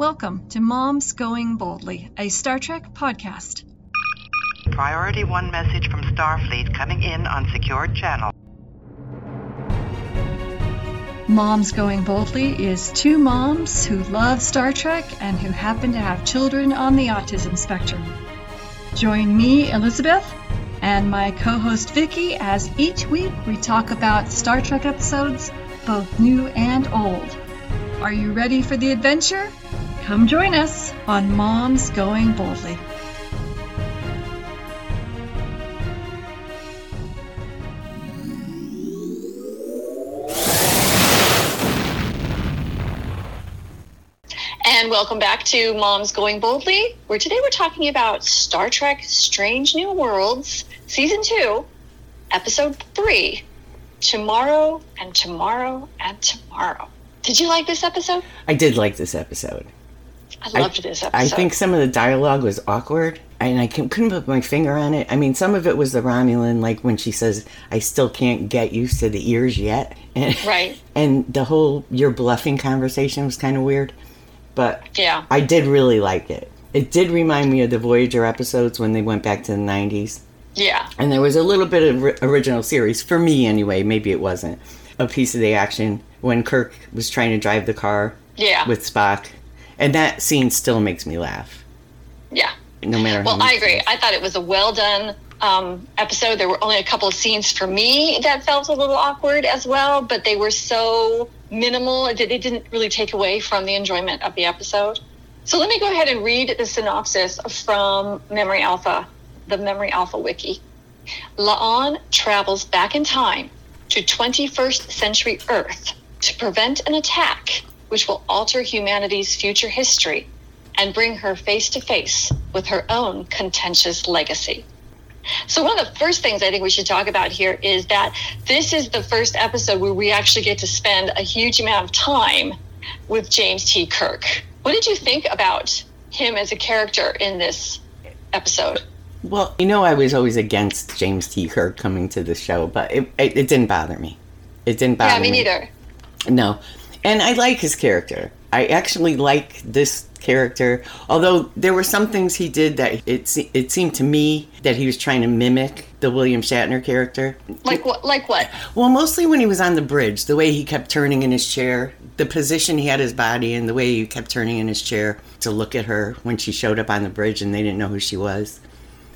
Welcome to Moms Going Boldly, a Star Trek podcast. Priority 1 message from Starfleet coming in on secured channel. Moms Going Boldly is two moms who love Star Trek and who happen to have children on the autism spectrum. Join me, Elizabeth, and my co host Vicki as each week we talk about Star Trek episodes, both new and old. Are you ready for the adventure? Come join us on Moms Going Boldly. And welcome back to Moms Going Boldly, where today we're talking about Star Trek Strange New Worlds, Season 2, Episode 3 Tomorrow and Tomorrow and Tomorrow. Did you like this episode? I did like this episode. I loved this episode. I think some of the dialogue was awkward, and I couldn't put my finger on it. I mean, some of it was the Romulan, like when she says, "I still can't get used to the ears yet," and, Right. And the whole "you're bluffing" conversation was kind of weird, but Yeah. I did really like it. It did remind me of the Voyager episodes when they went back to the '90s, Yeah. and there was a little bit of original series for me, anyway. Maybe it wasn't a piece of the action when Kirk was trying to drive the car Yeah. with Spock, and that scene still makes me laugh, yeah. no matter. Well, I agree. times. I thought it was a well done um, episode. There were only a couple of scenes for me that felt a little awkward as well, but they were so minimal It, they didn't really take away from the enjoyment of the episode. So let me go ahead and read the synopsis from Memory Alpha, the Memory Alpha wiki. La'an travels back in time to 21st century Earth to prevent an attack which will alter humanity's future history and bring her face to face with her own contentious legacy. So, one of the first things I think we should talk about here is that this is the first episode where we actually get to spend a huge amount of time with James T. Kirk. What did you think about him as a character in this episode? Well, you know, I was always against James T. Kirk coming to the show, but it, it, it didn't bother me. It didn't bother me. Yeah, me neither. No. And I like his character. I actually like this character, although there were some things he did that it, it seemed to me that he was trying to mimic the William Shatner character. Like what? Like what? Well, mostly when he was on the bridge, the way he kept turning in his chair, the position he had his body in, the way he kept turning in his chair to look at her when she showed up on the bridge and they didn't know who she was.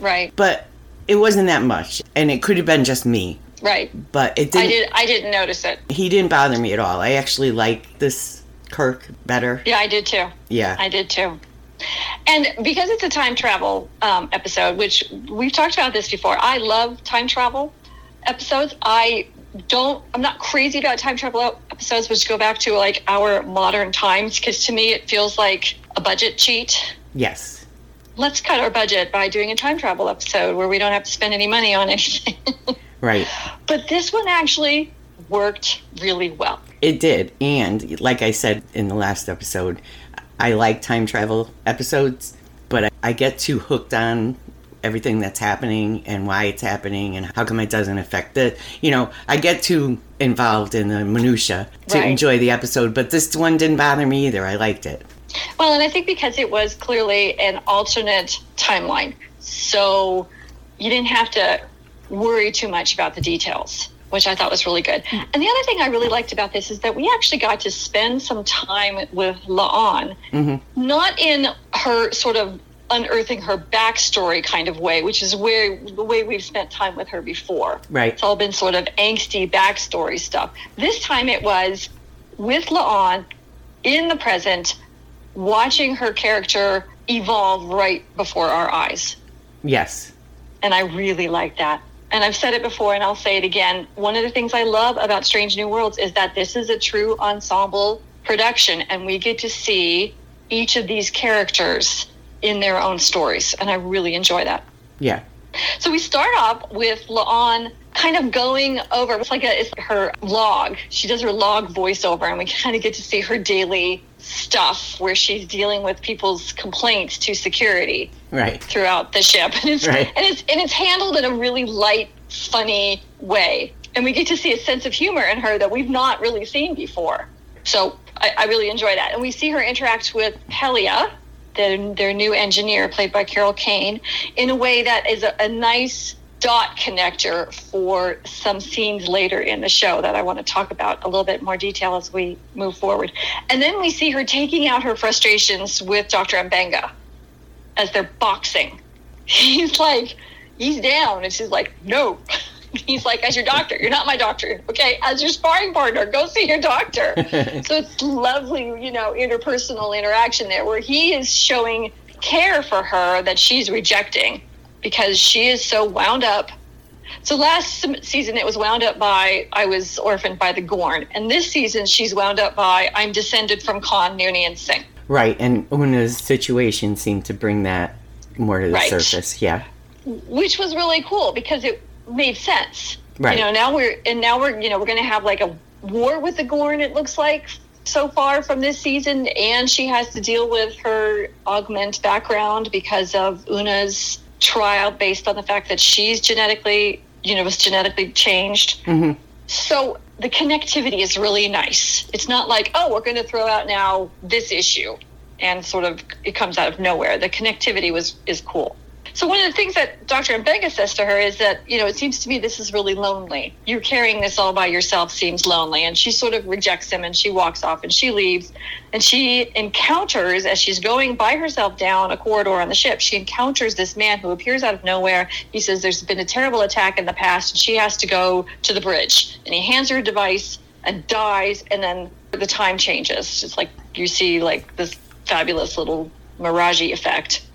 Right. But it wasn't that much, and it could have been just me. Right. But it I didn't. did. I didn't notice it. He didn't bother me at all. I actually like this Kirk better. Yeah, I did too. Yeah. I did too. And because it's a time travel um, episode, which we've talked about this before, I love time travel episodes. I don't, I'm not crazy about time travel episodes, which go back to like our modern times, because to me it feels like a budget cheat. Yes. Let's cut our budget by doing a time travel episode where we don't have to spend any money on anything. Right. but this one actually worked really well. It did. And like I said in the last episode, I like time travel episodes, but I, get too hooked on everything that's happening and why it's happening and how come it doesn't affect the you know i get too involved in the minutia to Right. enjoy the episode but this one didn't bother me either i liked it Well, and I think because it was clearly an alternate timeline, so you didn't have to worry too much about the details, which I thought was really good. Hmm. And the other thing I really liked about this is that we actually got to spend some time with La'an, mm-hmm. not in her sort of unearthing her backstory kind of way, which is where the way we've spent time with her before. Right. It's all been sort of angsty backstory stuff. This time it was with La'an in the present, watching her character evolve right before our eyes. yes And I really like that. And I've said it before and I'll say it again. One of the things I love about Strange New Worlds is that this is a true ensemble production and we get to see each of these characters in their own stories. And I really enjoy that. yeah So we start off with La'an kind of going over. It's like a, it's her log. She does her log voiceover, and we kind of get to see her daily stuff where she's dealing with people's complaints to security right throughout the ship, and it's Right. and it's and it's handled in a really light, funny way. And we get to see a sense of humor in her that we've not really seen before. So I, I really enjoy that. And we see her interact with Pelia, their, their new engineer, played by Carol Kane, in a way that is a, a nice dot connector for some scenes later in the show that I want to talk about a little bit more detail as we move forward. And then we see her taking out her frustrations with Dr. Mbenga as they're boxing. He's like, he's down. And she's like, no. He's like, as your doctor, you're not my doctor. Okay. As your sparring partner, go see your doctor. so it's lovely, you know, interpersonal interaction there where he is showing care for her that she's rejecting because she is so wound up. So last season it was wound up by I was orphaned by the Gorn, and this season she's wound up by I'm descended from Khan, Noonien, and Singh. Right, and Una's situation seemed to bring that more to the Right. surface. Yeah. which was really cool because it made sense. Right. You know, now we're and now we're you know we're going to have like a war with the Gorn. It looks like so far from this season, and she has to deal with her augment background because of Una's trial based on the fact that she's genetically you know was genetically changed. hmm So the connectivity is really nice. It's not like, oh, we're going to throw out now this issue and sort of it comes out of nowhere. The connectivity was is cool. So one of the things that Dr. Mbenga says to her is that, you know, it seems to me this is really lonely. You're carrying this all by yourself seems lonely. And she sort of rejects him and she walks off and she leaves. And she encounters, as she's going by herself down a corridor on the ship, she encounters this man who appears out of nowhere. He says there's been a terrible attack in the past and she has to go to the bridge. And he hands her a device and dies. And then the time changes. It's like you see like this fabulous little mirage effect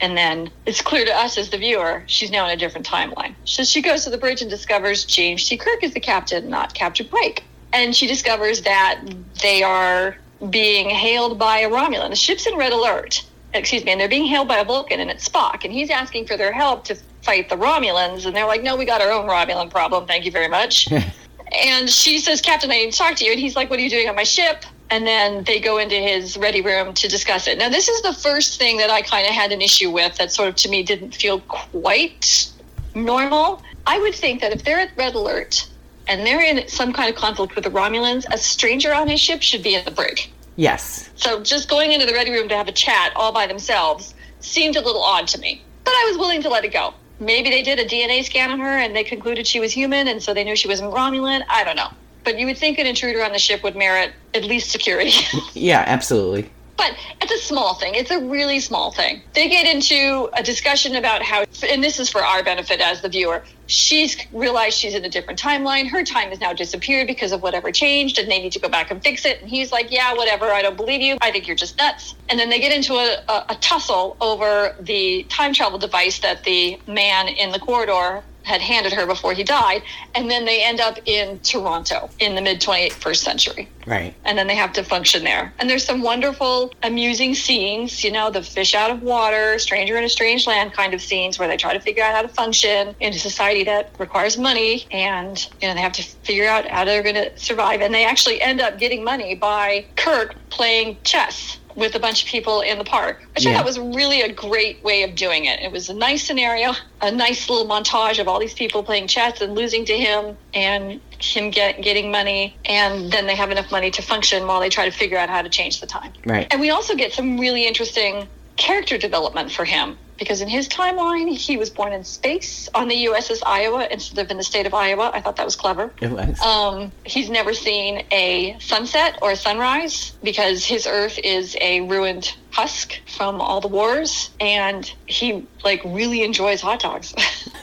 and then it's clear to us as the viewer she's now in a different timeline. So she goes to the bridge and discovers James T. Kirk is the captain, not Captain Pike. And she discovers that they are being hailed by a Romulan. The ship's in red alert. Excuse me, and they're being hailed by a Vulcan, and it's Spock, and he's asking for their help to fight the Romulans, and they're like, "No, we got our own Romulan problem. Thank you very much." And she says, Captain, I need to talk to you. And he's like, What are you doing on my ship? And then they go into his ready room to discuss it. Now, this is the first thing that I kind of had an issue with that sort of to me didn't feel quite normal. I would think that if they're at red alert and they're in some kind of conflict with the Romulans, a stranger on his ship should be in the brig. Yes. So just going into the ready room to have a chat all by themselves seemed a little odd to me. But I was willing to let it go. Maybe they did a DNA scan on her and they concluded she was human and so they knew she wasn't Romulan. I don't know. But you would think an intruder on the ship would merit at least security. Yeah, absolutely. but it's a small thing. It's a really small thing. They get into a discussion about how, and this is for our benefit as the viewer, she's realized she's in a different timeline. Her time has now disappeared because of whatever changed, and they need to go back and fix it. And he's like, Yeah, whatever. I don't believe you. I think you're just nuts. And then they get into a, a, a tussle over the time travel device that the man in the corridor had handed her before he died. And then they end up in Toronto in the mid 21st century Right. and then they have to function there. And there's some wonderful, amusing scenes, you know, the fish out of water, stranger in a strange land kind of scenes where they try to figure out how to function in a society that requires money and, you know, they have to figure out how they're going to survive. And they actually end up getting money by Kirk playing chess with a bunch of people in the park, which I Yeah. thought was really a great way of doing it. It was a nice scenario, a nice little montage of all these people playing chess and losing to him and him get, getting money. And then they have enough money to function while they try to figure out how to change the time. Right. And we also get some really interesting character development for him because in his timeline, he was born in space on the USS Iowa instead of in the state of Iowa. I thought that was clever. It was. Um, he's never seen a sunset or a sunrise because his Earth is a ruined husk from all the wars, and he like really enjoys hot dogs.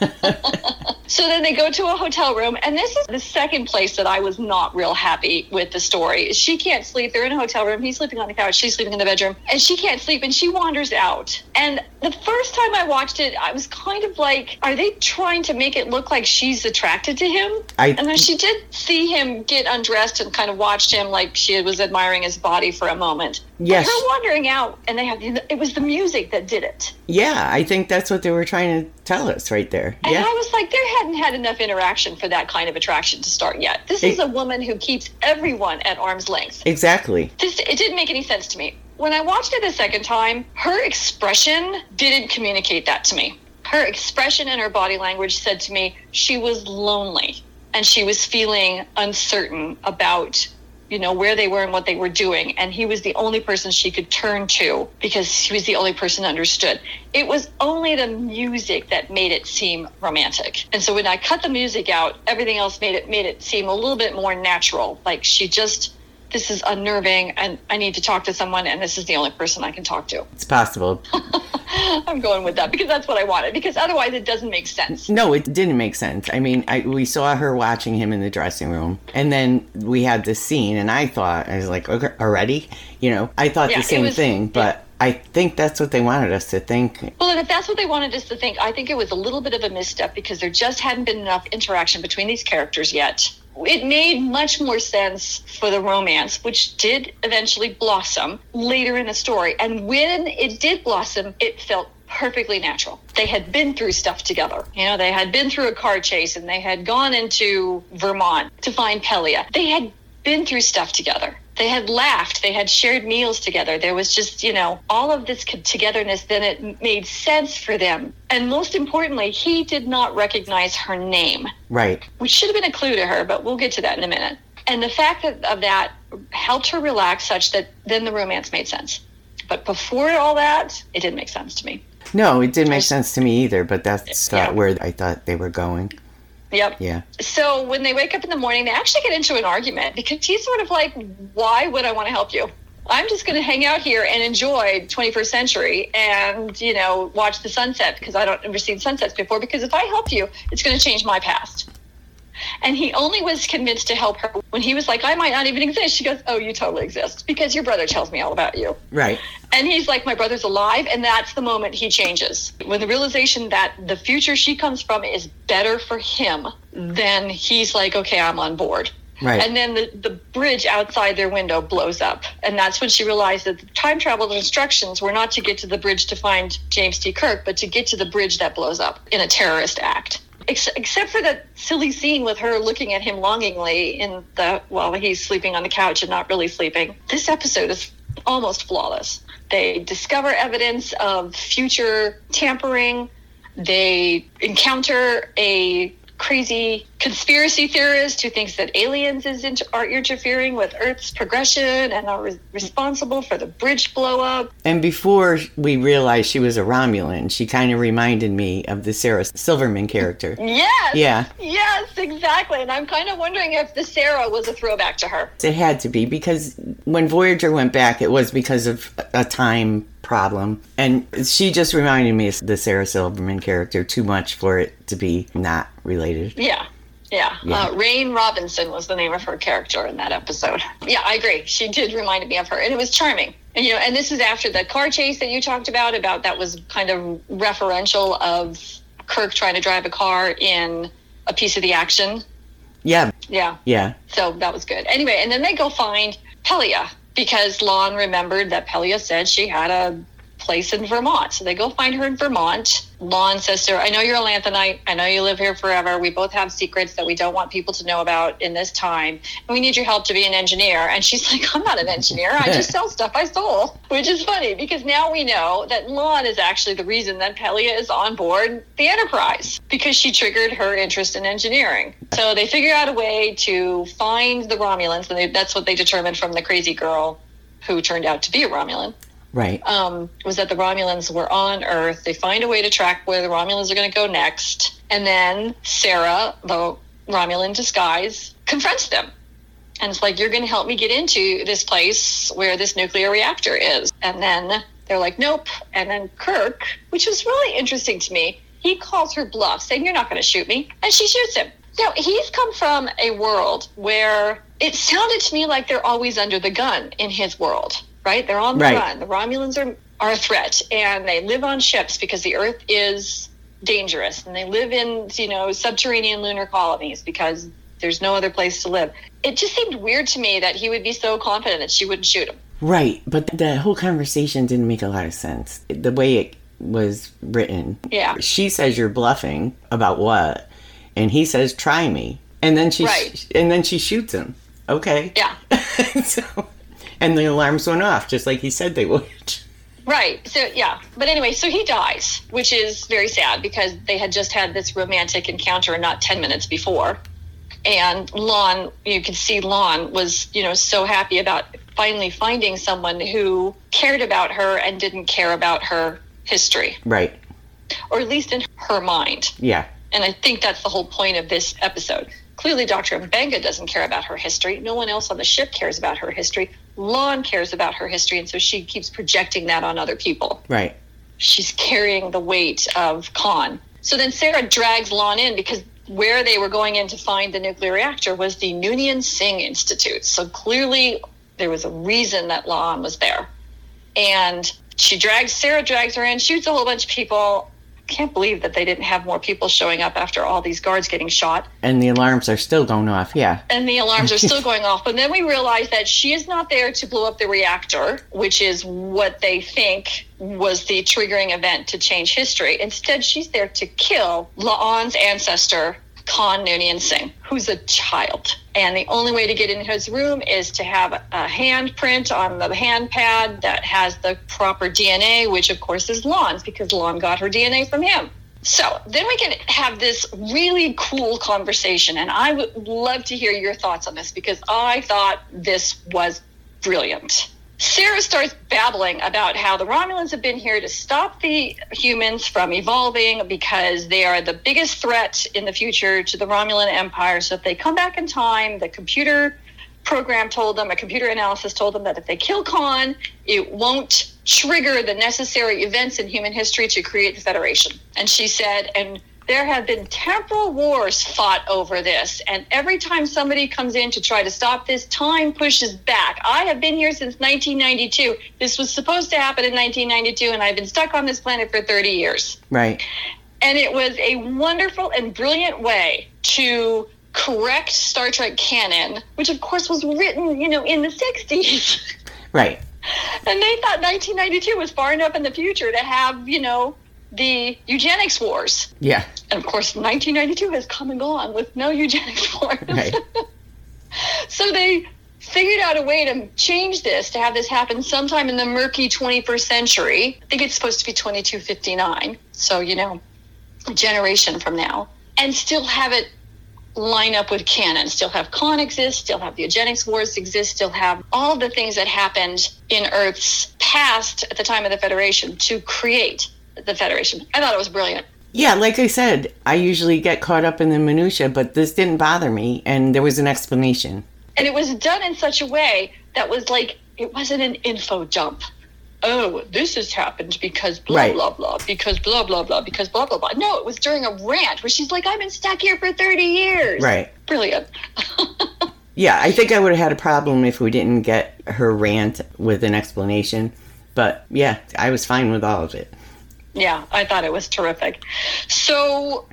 so then they go to a hotel room, and this is the second place that I was not real happy with the story. She can't sleep. They're in a hotel room. He's sleeping on the couch. She's sleeping in the bedroom, and she can't sleep, and she wanders out. And the first time I watched it, I was kind of like, are they trying to make it look like she's attracted to him? I- and then she did see him get undressed and kind of watched him like she was admiring his body for a moment. Yes. Her wandering out, and they have it was the music that did it. yeah, I think that's what they were trying to tell us right there. And Yeah. I was like, there hadn't had enough interaction for that kind of attraction to start yet. This is a woman who keeps everyone at arm's length. Exactly. This it didn't make any sense to me. When I watched it the second time, her expression didn't communicate that to me. Her expression and her body language said to me she was lonely and she was feeling uncertain about you know, where they were and what they were doing. And he was the only person she could turn to because he was the only person understood. It was only the music that made it seem romantic. And so when I cut the music out, everything else made it made it seem a little bit more natural. Like she just this is unnerving and I need to talk to someone and this is the only person I can talk to. It's possible. I'm going with that because that's what I wanted because otherwise it doesn't make sense. No, it didn't make sense. I mean, I, we saw her watching him in the dressing room, and then we had this scene, and I thought, I was like, okay, already? You know, I thought Yeah, the same was- thing, but I think that's what they wanted us to think. Well, and if that's what they wanted us to think, I think it was a little bit of a misstep because there just hadn't been enough interaction between these characters yet. It made much more sense for the romance, which did eventually blossom later in the story. And when it did blossom, it felt perfectly natural. They had been through stuff together. You know, they had been through a car chase and they had gone into Vermont to find Pelia. They had been through stuff together. They had laughed. They had shared meals together. There was just, you know, all of this togetherness. Then it made sense for them. And most importantly, he did not recognize her name, Right. which should have been a clue to her, but we'll get to that in a minute. And the fact that, of that helped her relax such that then the romance made sense. But before all that, it didn't make sense to me. No, it didn't make sense to me either, but that's Yeah. where I thought they were going. Yep. Yeah. So when they wake up in the morning, they actually get into an argument because he's sort of like, why would I want to help you? I'm just going to hang out here and enjoy 21st century and, you know, watch the sunset because I don't ever seen sunsets before. Because if I help you, it's going to change my past. And he only was convinced to help her when he was like, I might not even exist. She goes, Oh, you totally exist because your brother tells me all about you. Right. And he's like, My brother's alive. And that's the moment he changes. When the realization that the future she comes from is better for him, then he's like, Okay, I'm on board. Right. And then the, the bridge outside their window blows up. And that's when she realized that the time travel instructions were not to get to the bridge to find James T. Kirk, but to get to the bridge that blows up in a terrorist act. Ex- except for that silly scene with her looking at him longingly in the while he's sleeping on the couch and not really sleeping. This episode is almost flawless. They discover evidence of future tampering. They encounter a crazy conspiracy theorist who thinks that aliens is inter- are interfering with Earth's progression and are re- responsible for the bridge blow up. And before we realized she was a Romulan, she kind of reminded me of the Sarah Silverman character. Yes. Yeah. Yes, exactly. And I'm kind of wondering if the Sarah was a throwback to her. It had to be because when Voyager went back, it was because of a time problem. And she just reminded me of the Sarah Silverman character too much for it to be not related. Yeah. Yeah. Yeah. Uh, Rain Robinson was the name of her character in that episode. Yeah, I agree. She did remind me of her, and it was charming. And you know, and this is after the car chase that you talked about. About that was kind of referential of Kirk trying to drive a car in a piece of the action. Yeah, Yeah. yeah, So that was good. Anyway, and then they go find Pelia because La'an remembered that Pelia said she had a place in Vermont. So they go find her in Vermont. Says to her, I know you're a Lanthanite. I know you live here forever. We both have secrets that we don't want people to know about in this time. And we need your help to be an engineer. And she's like, I'm not an engineer. I just sell stuff I stole. Which is funny because now we know that La'an is actually the reason that Pelia is on board the Enterprise because she triggered her interest in engineering. So they figure out a way to find the Romulans. And they, that's what they determined from the crazy girl who turned out to be a Romulan right. um, was that the Romulans were on Earth. They find a way to track where the Romulans are going to go next. And then Sarah, the Romulan disguise, confronts them. And it's like, you're going to help me get into this place where this nuclear reactor is. And then they're like, nope. And then Kirk, which was really interesting to me, he calls her bluff, saying, you're not going to shoot me. And she shoots him. Now, he's come from a world where it sounded to me like they're always under the gun in his world, right? They're on the Right. run. The Romulans are, are a threat, and they live on ships because the Earth is dangerous, and they live in, you know, subterranean lunar colonies because there's no other place to live. It just seemed weird to me that he would be so confident that she wouldn't shoot him. Right, but that whole conversation didn't make a lot of sense. The way it was written. Yeah. She says you're bluffing about what? And he says try me. And then she Right. and then she shoots him. Okay. Yeah. so, and the alarms went off just like he said they would. Right. So yeah. But anyway, so he dies, which is very sad because they had just had this romantic encounter not ten minutes before. And La'an, you could see La'an was, you know, so happy about finally finding someone who cared about her and didn't care about her history, Right. or at least in her mind. Yeah. And I think that's the whole point of this episode. Clearly, Dr. Mbenga doesn't care about her history. No one else on the ship cares about her history. La'an cares about her history, and so she keeps projecting that on other people. Right. She's carrying the weight of Khan. So then Sarah drags La'an in because where they were going in to find the nuclear reactor was the Noonien Singh Institute. So clearly, there was a reason that La'an was there. And she drags, Sarah drags her in, shoots a whole bunch of people. Can't believe that they didn't have more people showing up after all these guards getting shot. And the alarms are still going off. Yeah. And the alarms are still going off. But then we realize that she is not there to blow up the reactor, which is what they think was the triggering event to change history. Instead, she's there to kill La'an's ancestor, Khan Noonien Singh, who's a child. And the only way to get in his room is to have a handprint on the hand pad that has the proper DNA, which of course is La'an's because La'an got her DNA from him. So then we can have this really cool conversation. And I would love to hear your thoughts on this because I thought this was brilliant. Sarah starts babbling about how the Romulans have been here to stop the humans from evolving because they are the biggest threat in the future to the Romulan Empire. So if they come back in time, the computer program told them, a computer analysis told them that if they kill Khan, it won't trigger the necessary events in human history to create the Federation. And she said, and there have been temporal wars fought over this. And every time somebody comes in to try to stop this, time pushes back. I have been here since 1992. This was supposed to happen in 1992, and I've been stuck on this planet for 30 years. Right. And it was a wonderful and brilliant way to correct Star Trek canon, which of course was written, you know, in the 60s. Right. And they thought 1992 was far enough in the future to have, you know, the eugenics wars. Yeah. And of course, 1992 has come and gone with no eugenics wars. Right. so they figured out a way to change this to have this happen sometime in the murky 21st century. I think it's supposed to be 2259. So, you know, a generation from now. And still have it line up with canon. Still have Khan exist, still have the eugenics wars exist, still have all the things that happened in Earth's past at the time of the Federation to create the Federation. I thought it was brilliant. Yeah, like I said, I usually get caught up in the minutia, but this didn't bother me, and there was an explanation. And it was done in such a way that was like, it wasn't an info dump. Oh, this has happened because blah, Right. blah, blah, because blah, blah, blah, because blah, blah, blah. No, it was during a rant where she's like, I've been stuck here for 30 years. Right. Brilliant. Yeah, I think I would have had a problem if we didn't get her rant with an explanation, but yeah, I was fine with all of it. Yeah, I thought it was terrific. So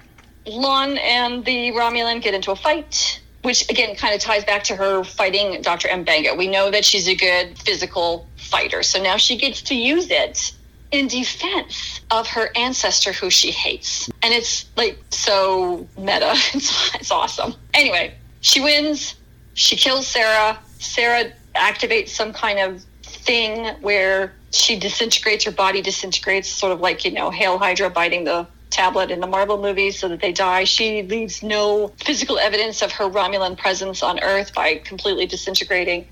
La'an and the Romulan get into a fight, which again kind of ties back to her fighting Dr. Mbenga. We know that she's a good physical fighter, so now she gets to use it in defense of her ancestor who she hates. And it's like so meta. It's, it's awesome. Anyway, she wins. She kills Sarah. Sarah activates some kind of thing where she disintegrates, her body disintegrates, sort of like, you know, Hail Hydra biting the tablet in the Marvel movies so that they die. She leaves no physical evidence of her Romulan presence on Earth by completely disintegrating.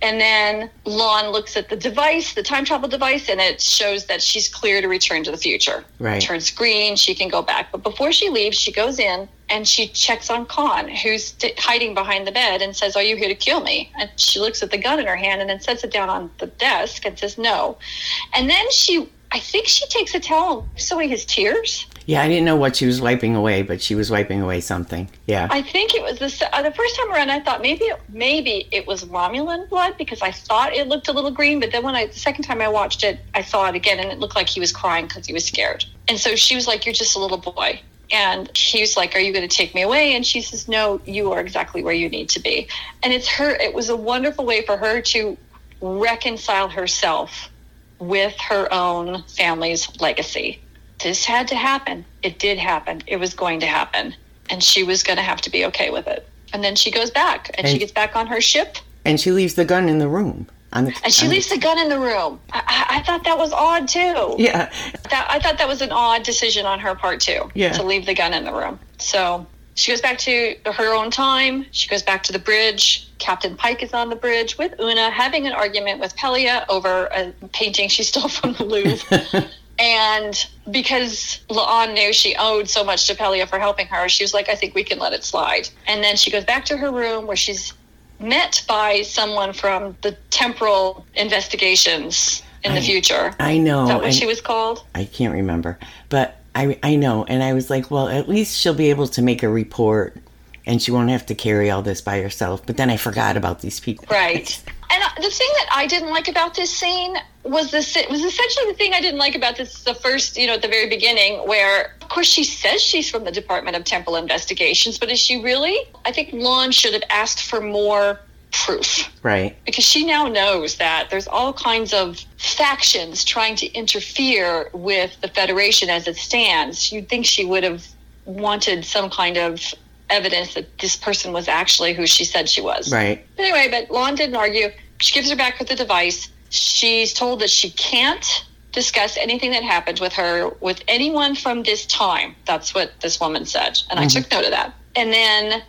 And then La'an looks at the device, the time travel device, and it shows that she's clear to return to the future. Right. Turns green, she can go back. But before she leaves, she goes in and she checks on Khan, who's st- hiding behind the bed, and says, Are you here to kill me? And she looks at the gun in her hand and then sets it down on the desk and says, No. And then she, I think she takes a towel wipes away his tears. Yeah, I didn't know what she was wiping away, but she was wiping away something. Yeah. I think it was the uh, the first time around. I thought maybe maybe it was Romulan blood because I thought it looked a little green. But then when I the second time I watched it, I saw it again and it looked like he was crying because he was scared. And so she was like, "You're just a little boy." And he was like, "Are you going to take me away?" And she says, "No, you are exactly where you need to be." And it's her. It was a wonderful way for her to reconcile herself with her own family's legacy. This had to happen. It did happen. It was going to happen. And she was going to have to be okay with it. And then she goes back and, she gets back on her ship And she leaves the gun in the room. The, and she on the- leaves the gun in the room. I, I, I thought that was odd too. Yeah. That, I thought that was an odd decision on her part too. Yeah. To leave the gun in the room. So she goes back to her own time. She goes back to the bridge. Captain Pike is on the bridge with Una having an argument with Pelia over a painting she stole from the Louvre. and because La'an knew she owed so much to Pelia for helping her, she was like, I think we can let it slide. And then she goes back to her room where she's met by someone from the temporal investigations in the future. I know. Is that what and she was called? I can't remember, but I I know, and I was like, well, at least she'll be able to make a report, and she won't have to carry all this by herself. But then I forgot about these people. Right. And uh, the thing that I didn't like about this scene was this was essentially the thing I didn't like about this the first, you know, at the very beginning where of course she says she's from the Department of Temporal Investigations, but is she really? I think La'an should have asked for more proof Right. because she now knows that there's all kinds of factions trying to interfere with the Federation as it stands. You'd think she would have wanted some kind of evidence that this person was actually who she said she was. Right. But anyway, but La'an didn't argue. She gives her back with the device. She's told that she can't discuss anything that happened with her with anyone from this time. That's what this woman said. And I mm-hmm. took note of that. And then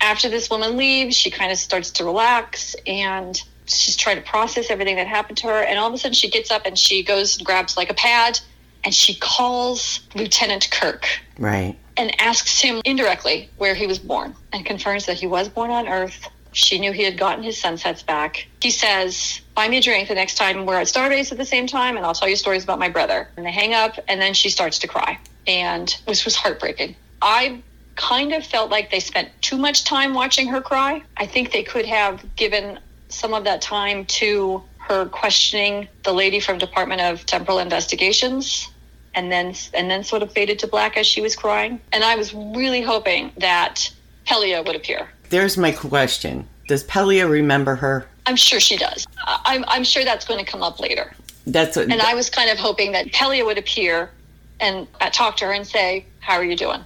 after this woman leaves, she kind of starts to relax and she's trying to process everything that happened to her. And all of a sudden, she gets up and she goes and grabs like a pad and she calls Lieutenant Kirk Right. and asks him indirectly where he was born and confirms that he was born on Earth. She knew he had gotten his sunsets back. He says, Buy me a drink the next time we're at Starbase at the same time, and I'll tell you stories about my brother. And they hang up, and then she starts to cry. And this was heartbreaking. I kind of felt like they spent too much time watching her cry. I think they could have given some of that time to her questioning the lady from Department of Temporal Investigations and then and then sort of faded to black as she was crying. And I was really hoping that Pelia would appear. There's my question. Does Pelia remember her? I'm sure she does. I'm, I'm sure that's going to come up later. That's what. And I was kind of hoping that Pelia would appear and uh, talk to her and say, "How are you doing?"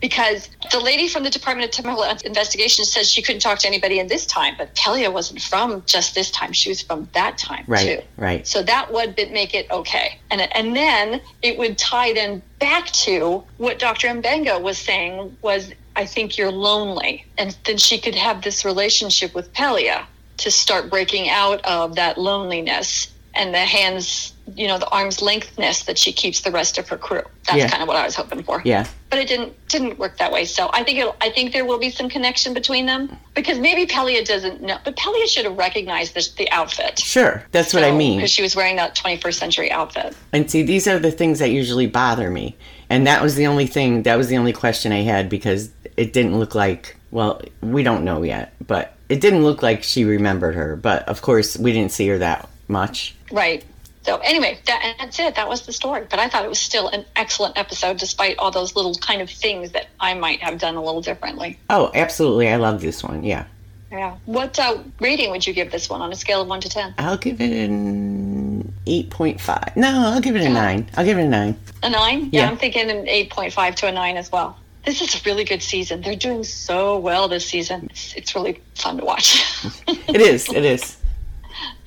Because the lady from the Department of Temporal Investigation says she couldn't talk to anybody in this time, but Pelia wasn't from just this time; she was from that time right. too. Right. So that would make it okay. And, and then it would tie then back to what Dr. Mbenga was saying was, I think you're lonely. And then she could have this relationship with Pelia to start breaking out of that loneliness and the hands, you know, the arm's lengthness that she keeps the rest of her crew. That's Yeah. kind of what I was hoping for Yeah. but it didn't didn't work that way. So I think it'll, I think there will be some connection between them because maybe Pelia doesn't know, but Pelia should have recognized the, the outfit. Sure. That's what I mean. because she was wearing that 21st century outfit. And see, these are the things that usually bother me. And that was the only thing, that was the only question I had because it didn't look like, well, we don't know yet, but it didn't look like she remembered her. But of course, we didn't see her that much. Right. So anyway, that, that's it. That was the story. But I thought it was still an excellent episode, despite all those little kind of things that I might have done a little differently. Oh, absolutely. I love this one. Yeah. Yeah. What uh, rating would you give this one on a scale of one to ten? I'll give it an 8.5. No, I'll give it a 9. I'll give it a 9. A nine? Yeah. I'm thinking an 8.5 to a nine as well. This is a really good season. They're doing so well this season. It's, it's really fun to watch. It is. It is.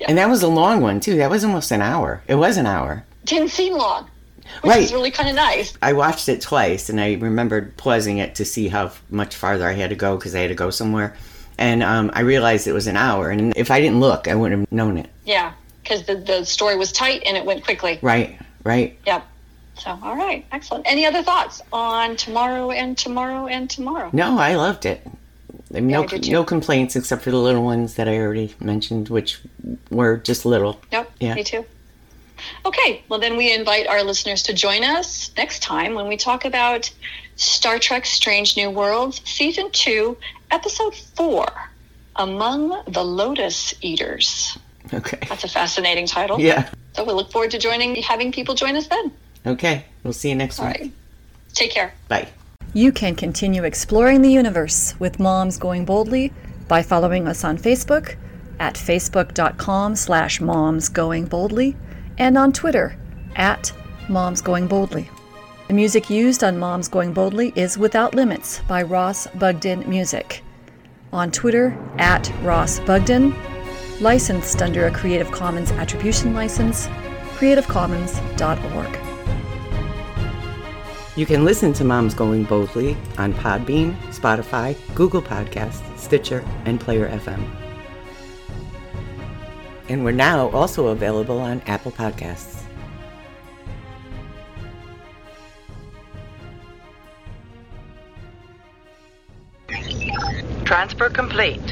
And that was a long one, too. That was almost an hour. It was an hour. Didn't seem long, which Right. is really kind of nice. I watched it twice, and I remembered pausing it to see how much farther I had to go because I had to go somewhere. And um, I realized it was an hour, and if I didn't look, I wouldn't have known it. Yeah, because the, the story was tight and it went quickly. Right, right. Yep. So, all right, excellent. Any other thoughts on tomorrow and tomorrow and tomorrow? No, I loved it. No, too. no complaints except for the little ones that I already mentioned, which were just little. Yep, Yeah. me too. Okay, well, then we invite our listeners to join us next time when we talk about Star Trek Strange New Worlds, Season 2, Episode 4 Among the Lotus Eaters. Okay. That's a fascinating title. Yeah. So we look forward to joining, having people join us then. Okay. We'll see you next All week. right. Take care. Bye. You can continue exploring the universe with Moms Going Boldly by following us on Facebook at facebook.com slash momsgoingboldly and on Twitter at momsgoingboldly. The music used on Moms Going Boldly is Without Limits by Ross Bugden Music. On Twitter at Ross Bugden, licensed under a Creative Commons Attribution License, creativecommons.org. You can listen to Moms Going Boldly on Podbean, Spotify, Google Podcasts, Stitcher, and Player FM. And we're now also available on Apple Podcasts. Transfer complete.